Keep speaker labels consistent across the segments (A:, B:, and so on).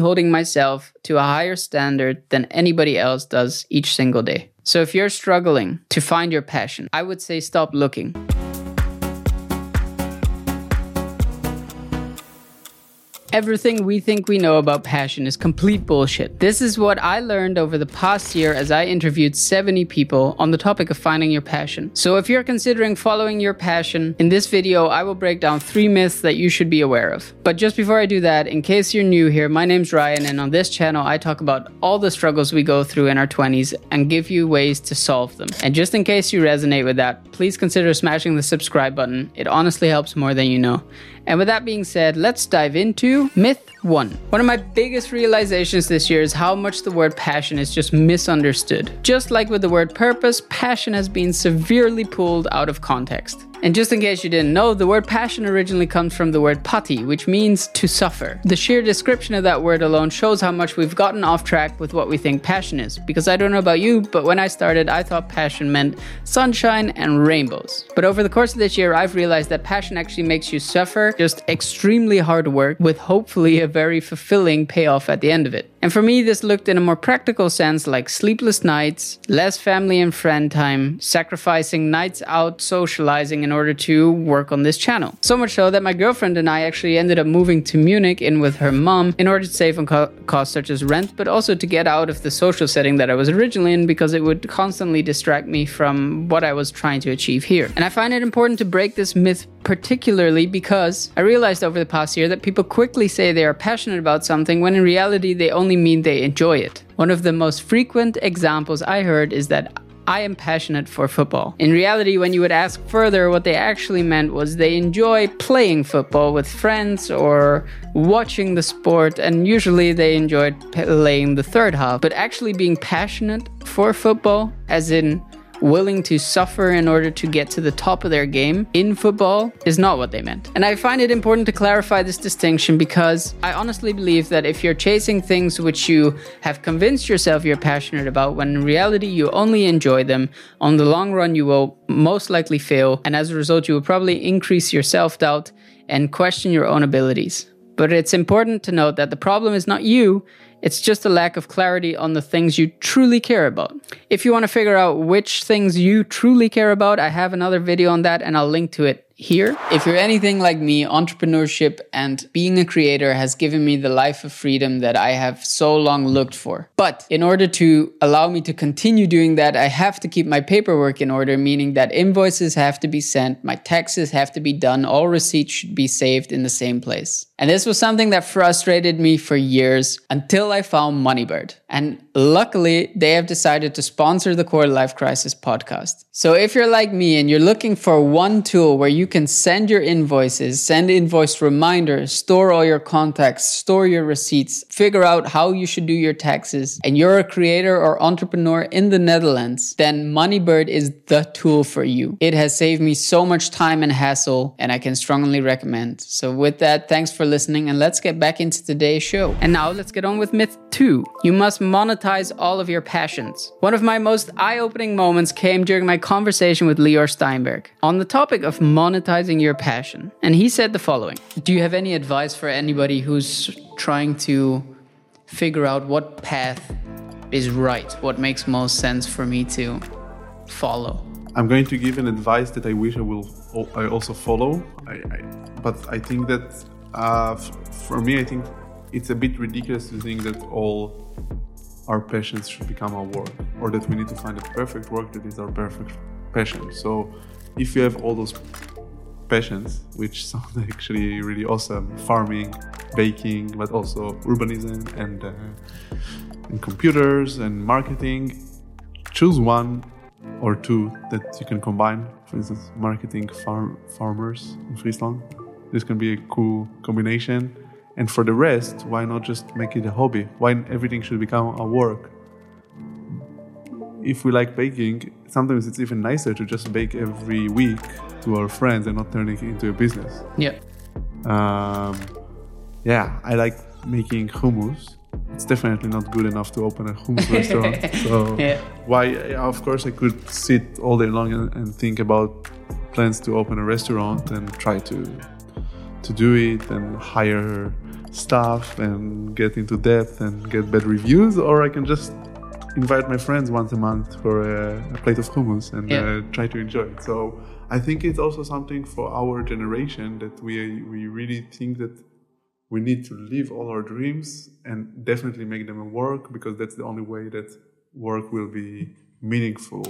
A: holding myself to a higher standard than anybody else does each single day. So if you're struggling to find your passion, I would say stop looking. Everything we think we know about passion is complete bullshit. This is what I learned over the past year as I interviewed 70 people on the topic of finding your passion. So if you're considering following your passion, in this video I will break down three myths that you should be aware of. But just before I do that, in case you're new here, my name's Ryan and on this channel I talk about all the struggles we go through in our 20s and give you ways to solve them. And just in case you resonate with that, please consider smashing the subscribe button. It honestly helps more than you know. And with that being said, let's dive into myth one. One of my biggest realizations this year is how much the word passion is just misunderstood. Just like with the word purpose, passion has been severely pulled out of context. And just in case you didn't know, the word passion originally comes from the word pati, which means to suffer. The sheer description of that word alone shows how much we've gotten off track with what we think passion is. Because I don't know about you, but when I started, I thought passion meant sunshine and rainbows. But over the course of this year, I've realized that passion actually makes you suffer just extremely hard work with hopefully a very fulfilling payoff at the end of it. And for me, this looked in a more practical sense like sleepless nights, less family and friend time, sacrificing nights out socializing in order to work on this channel. So much so that my girlfriend and I actually ended up moving to Munich in with her mom in order to save on co- costs such as rent, but also to get out of the social setting that I was originally in because it would constantly distract me from what I was trying to achieve here. And I find it important to break this myth particularly because I realized over the past year that people quickly say they are passionate about something when in reality they only mean they enjoy it. One of the most frequent examples I heard is that I am passionate for football. In reality, when you would ask further, what they actually meant was they enjoy playing football with friends or watching the sport, and usually they enjoyed playing the third half. But actually being passionate for football, as in willing to suffer in order to get to the top of their game in football is not what they meant. And I find it important to clarify this distinction because I honestly believe that if you're chasing things which you have convinced yourself you're passionate about, when in reality you only enjoy them, on the long run you will most likely fail. And as a result, you will probably increase your self doubt and question your own abilities. But it's important to note that the problem is not you, it's just a lack of clarity on the things you truly care about. If you want to figure out which things you truly care about, I have another video on that and I'll link to it here. If you're anything like me, entrepreneurship and being a creator has given me the life of freedom that I have so long looked for. But in order to allow me to continue doing that, I have to keep my paperwork in order, meaning that invoices have to be sent, my taxes have to be done, all receipts should be saved in the same place. And this was something that frustrated me for years until I found Moneybird. And luckily, they have decided to sponsor the Quarter Life Crisis podcast. So if you're like me and you're looking for one tool where you can send your invoices, send invoice reminders, store all your contacts, store your receipts, figure out how you should do your taxes, and you're a creator or entrepreneur in the Netherlands, then Moneybird is the tool for you. It has saved me so much time and hassle, and I can strongly recommend. So with that, thanks for listening, and let's get back into today's show. And now let's get on with myth two. You must monetize all of your passions. One of my most eye opening moments came during my conversation with Lior Steinberg on the topic of monetizing your passion. And he said the following Do you have any advice for anybody who's trying to figure out what path is right? What makes most sense for me to follow?
B: I'm going to give an advice that I wish I will I also follow. I, I, but I think that uh, for me, I think it's a bit ridiculous to think that all our passions should become our work or that we need to find a perfect work that is our perfect passion. So if you have all those passions, which sound actually really awesome, farming, baking, but also urbanism and, uh, and computers and marketing, choose one or two that you can combine. For instance, marketing farm farmers in Friesland. This can be a cool combination and for the rest, why not just make it a hobby? Why everything should become a work? If we like baking, sometimes it's even nicer to just bake every week to our friends and not turn it into a business.
A: Yeah.
B: Um, yeah, I like making hummus. It's definitely not good enough to open a hummus restaurant. So yeah. why? Of course, I could sit all day long and, and think about plans to open a restaurant and try to to do it and hire stuff and get into depth and get bad reviews, or I can just invite my friends once a month for a, a plate of hummus and
A: Yeah.
B: uh, try to enjoy it. So I think it's also something for our generation that we we really think that we need to live all our dreams and definitely make them work because that's the only way that work will be meaningful.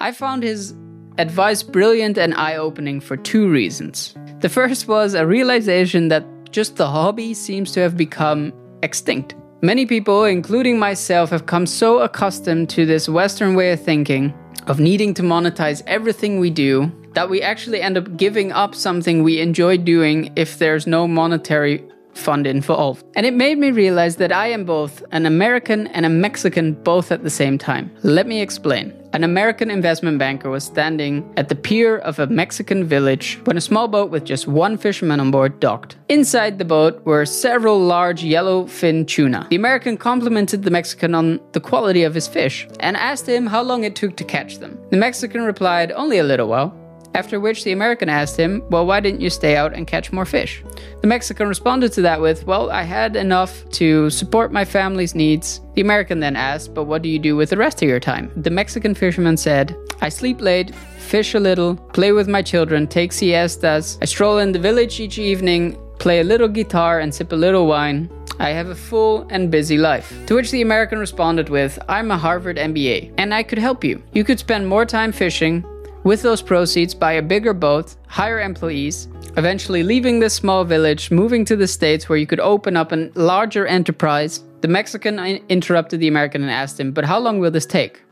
A: I found his advice brilliant and eye opening for two reasons. The first was a realization that just the hobby seems to have become extinct. Many people, including myself, have come so accustomed to this Western way of thinking, of needing to monetize everything we do, that we actually end up giving up something we enjoy doing if there's no monetary fund involved. And it made me realize that I am both an American and a Mexican both at the same time. Let me explain. An American investment banker was standing at the pier of a Mexican village when a small boat with just one fisherman on board docked. Inside the boat were several large yellowfin tuna. The American complimented the Mexican on the quality of his fish and asked him how long it took to catch them. The Mexican replied, Only a little while. After which the American asked him, Well, why didn't you stay out and catch more fish? The Mexican responded to that with, Well, I had enough to support my family's needs. The American then asked, But what do you do with the rest of your time? The Mexican fisherman said, I sleep late, fish a little, play with my children, take siestas, I stroll in the village each evening, play a little guitar, and sip a little wine. I have a full and busy life. To which the American responded with, I'm a Harvard MBA, and I could help you. You could spend more time fishing, with those proceeds, buy a bigger boat, hire employees, eventually leaving this small village, moving to the States where you could open up a larger enterprise. The Mexican interrupted the American and asked him, But how long will this take?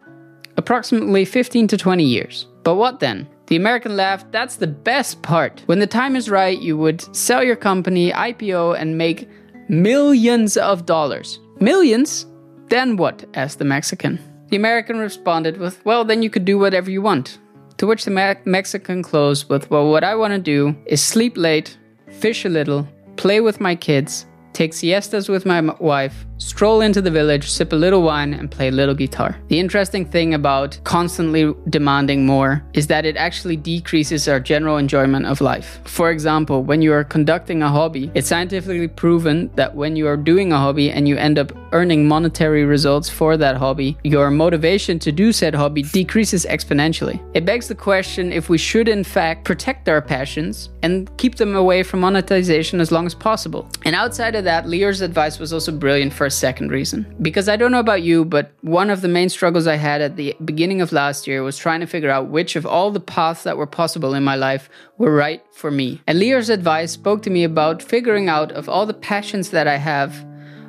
A: Approximately 15 to 20 years. But what then? The American laughed, That's the best part. When the time is right, you would sell your company, IPO, and make millions of dollars. Millions? Then what? asked the Mexican. The American responded with, Well, then you could do whatever you want. To which the Me- Mexican closed with, Well, what I want to do is sleep late, fish a little, play with my kids, take siestas with my m- wife, stroll into the village, sip a little wine, and play a little guitar. The interesting thing about constantly demanding more is that it actually decreases our general enjoyment of life. For example, when you are conducting a hobby, it's scientifically proven that when you are doing a hobby and you end up earning monetary results for that hobby, your motivation to do said hobby decreases exponentially. It begs the question if we should, in fact, protect our passions and keep them away from monetization as long as possible. And outside of that, Lior's advice was also brilliant for a second reason. Because I don't know about you, but one of the main struggles I had at the beginning of last year was trying to figure out which of all the paths that were possible in my life were right for me. And Lior's advice spoke to me about figuring out of all the passions that I have,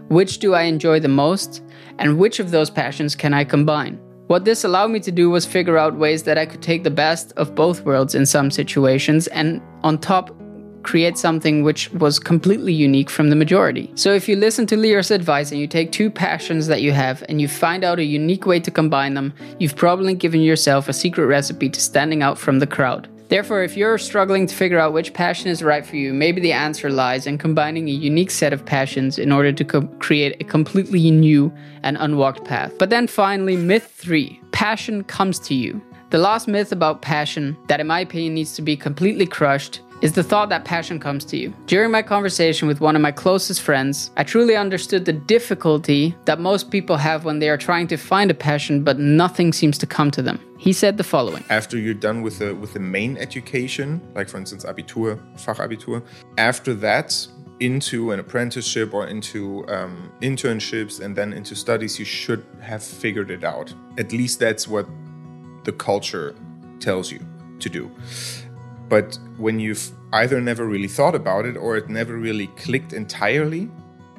A: which do I enjoy the most, and which of those passions can I combine? What this allowed me to do was figure out ways that I could take the best of both worlds in some situations, and on top, create something which was completely unique from the majority. So, if you listen to Lior's advice and you take two passions that you have and you find out a unique way to combine them, you've probably given yourself a secret recipe to standing out from the crowd. Therefore, if you're struggling to figure out which passion is right for you, maybe the answer lies in combining a unique set of passions in order to co- create a completely new and unwalked path. But then finally, myth three passion comes to you. The last myth about passion, that in my opinion needs to be completely crushed, is the thought that passion comes to you. During my conversation with one of my closest friends, I truly understood the difficulty that most people have when they are trying to find a passion but nothing seems to come to them. He said the following
C: after you're done with the with the main education, like for instance Abitur, Fachabitur, after that into an apprenticeship or into um, internships and then into studies, you should have figured it out. At least that's what the culture tells you to do. But when you've either never really thought about it or it never really clicked entirely,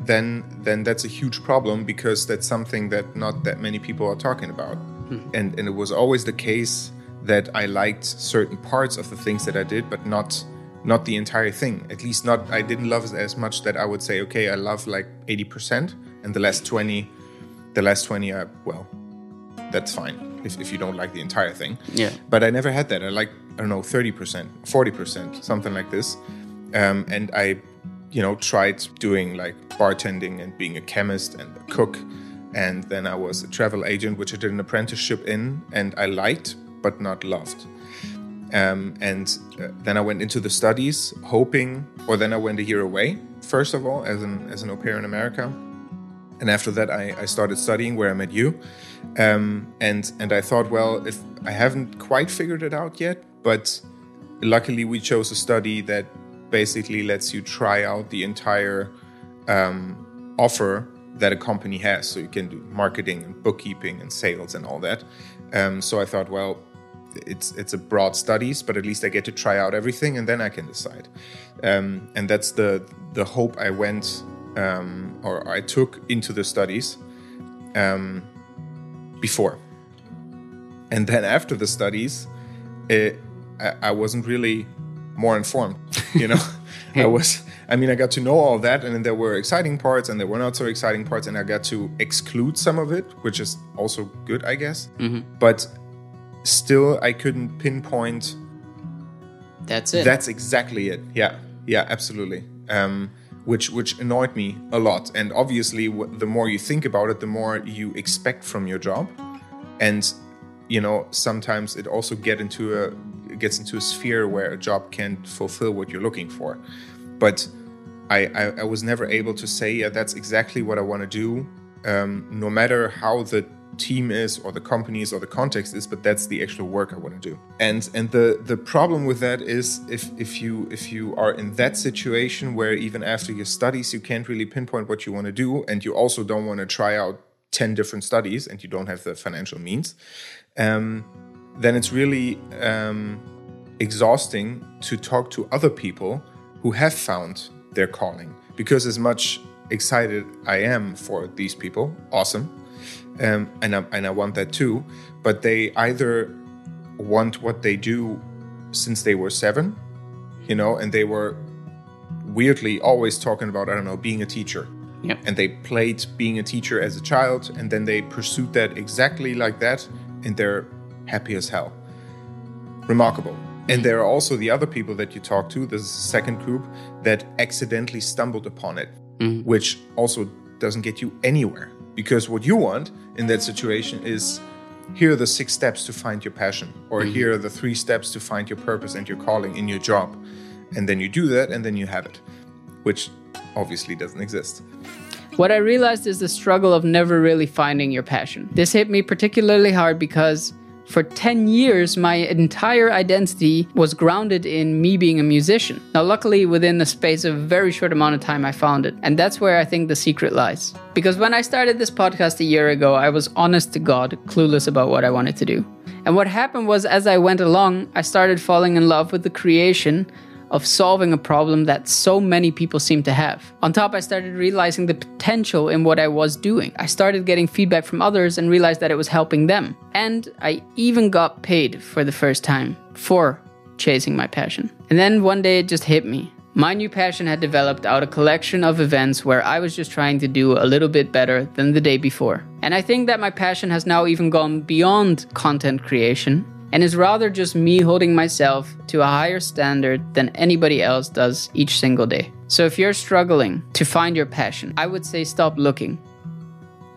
C: then then that's a huge problem because that's something that not that many people are talking about. Hmm. And and it was always the case that I liked certain parts of the things that I did, but not not the entire thing. At least not I didn't love it as much that I would say, okay, I love like 80% and the last 20 the last 20 I well, that's fine if, if you don't like the entire thing.
A: Yeah.
C: But I never had that. I like I don't know, 30%, 40%, something like this. Um, and I, you know, tried doing like bartending and being a chemist and a cook. And then I was a travel agent, which I did an apprenticeship in, and I liked, but not loved. Um, and uh, then I went into the studies, hoping, or then I went a year away, first of all as an as an au pair in America, and after that I, I started studying where I met you, um, and and I thought, well, if I haven't quite figured it out yet, but luckily we chose a study that basically lets you try out the entire um, offer that a company has. So you can do marketing and bookkeeping and sales and all that. Um, so I thought, well, it's it's a broad studies, but at least I get to try out everything and then I can decide. Um, and that's the the hope I went um, or I took into the studies um, before. And then after the studies, it, I, I wasn't really more informed. You know, I was. I mean, I got to know all that, and then there were exciting parts, and there were not so exciting parts, and I got to exclude some of it, which is also good, I guess. Mm-hmm. But still, I couldn't pinpoint.
A: That's it.
C: That's exactly it. Yeah, yeah, absolutely. Um, which which annoyed me a lot. And obviously, the more you think about it, the more you expect from your job, and you know sometimes it also get into a gets into a sphere where a job can't fulfill what you're looking for. But I, I, I was never able to say, yeah, that's exactly what I want to do, um, no matter how the team is or the companies or the context is but that's the actual work i want to do and and the the problem with that is if if you if you are in that situation where even after your studies you can't really pinpoint what you want to do and you also don't want to try out 10 different studies and you don't have the financial means um, then it's really um, exhausting to talk to other people who have found their calling because as much excited i am for these people awesome um, and, I, and I want that too. But they either want what they do since they were seven, you know, and they were weirdly always talking about, I don't know, being a teacher.
A: Yep.
C: And they played being a teacher as a child, and then they pursued that exactly like that, and they're happy as hell. Remarkable. And there are also the other people that you talk to, this is the second group, that accidentally stumbled upon it, mm-hmm. which also doesn't get you anywhere. Because what you want in that situation is here are the six steps to find your passion, or mm-hmm. here are the three steps to find your purpose and your calling in your job. And then you do that, and then you have it, which obviously doesn't exist.
A: What I realized is the struggle of never really finding your passion. This hit me particularly hard because for 10 years, my entire identity was grounded in me being a musician. Now, luckily, within the space of a very short amount of time, I found it. And that's where I think the secret lies. Because when I started this podcast a year ago, I was honest to God, clueless about what I wanted to do. And what happened was, as I went along, I started falling in love with the creation of solving a problem that so many people seem to have. On top, I started realizing the potential in what I was doing. I started getting feedback from others and realized that it was helping them. And I even got paid for the first time for chasing my passion. And then one day it just hit me. My new passion had developed out of a collection of events where I was just trying to do a little bit better than the day before. And I think that my passion has now even gone beyond content creation and is rather just me holding myself to a higher standard than anybody else does each single day. So if you're struggling to find your passion, I would say stop looking.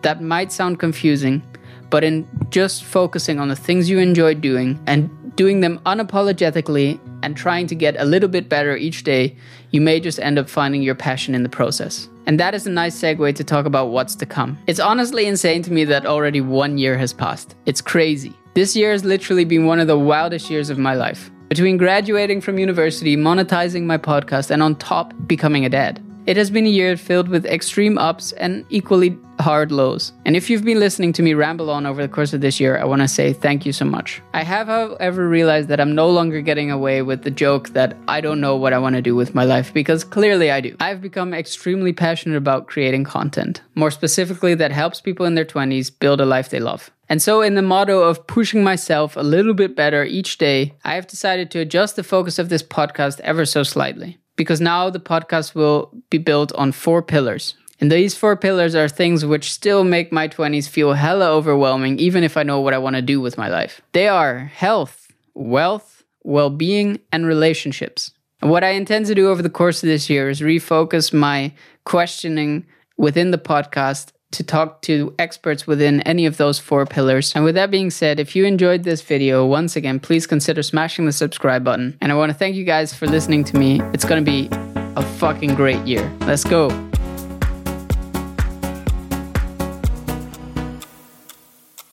A: That might sound confusing, but in just focusing on the things you enjoy doing and doing them unapologetically and trying to get a little bit better each day, you may just end up finding your passion in the process. And that is a nice segue to talk about what's to come. It's honestly insane to me that already one year has passed. It's crazy. This year has literally been one of the wildest years of my life. Between graduating from university, monetizing my podcast, and on top, becoming a dad. It has been a year filled with extreme ups and equally hard lows. And if you've been listening to me ramble on over the course of this year, I want to say thank you so much. I have, however, realized that I'm no longer getting away with the joke that I don't know what I want to do with my life because clearly I do. I've become extremely passionate about creating content, more specifically, that helps people in their 20s build a life they love. And so, in the motto of pushing myself a little bit better each day, I have decided to adjust the focus of this podcast ever so slightly. Because now the podcast will be built on four pillars. And these four pillars are things which still make my 20s feel hella overwhelming, even if I know what I want to do with my life. They are health, wealth, well being, and relationships. And what I intend to do over the course of this year is refocus my questioning within the podcast to talk to experts within any of those four pillars. And with that being said, if you enjoyed this video, once again, please consider smashing the subscribe button. And I want to thank you guys for listening to me. It's going to be a fucking great year. Let's go.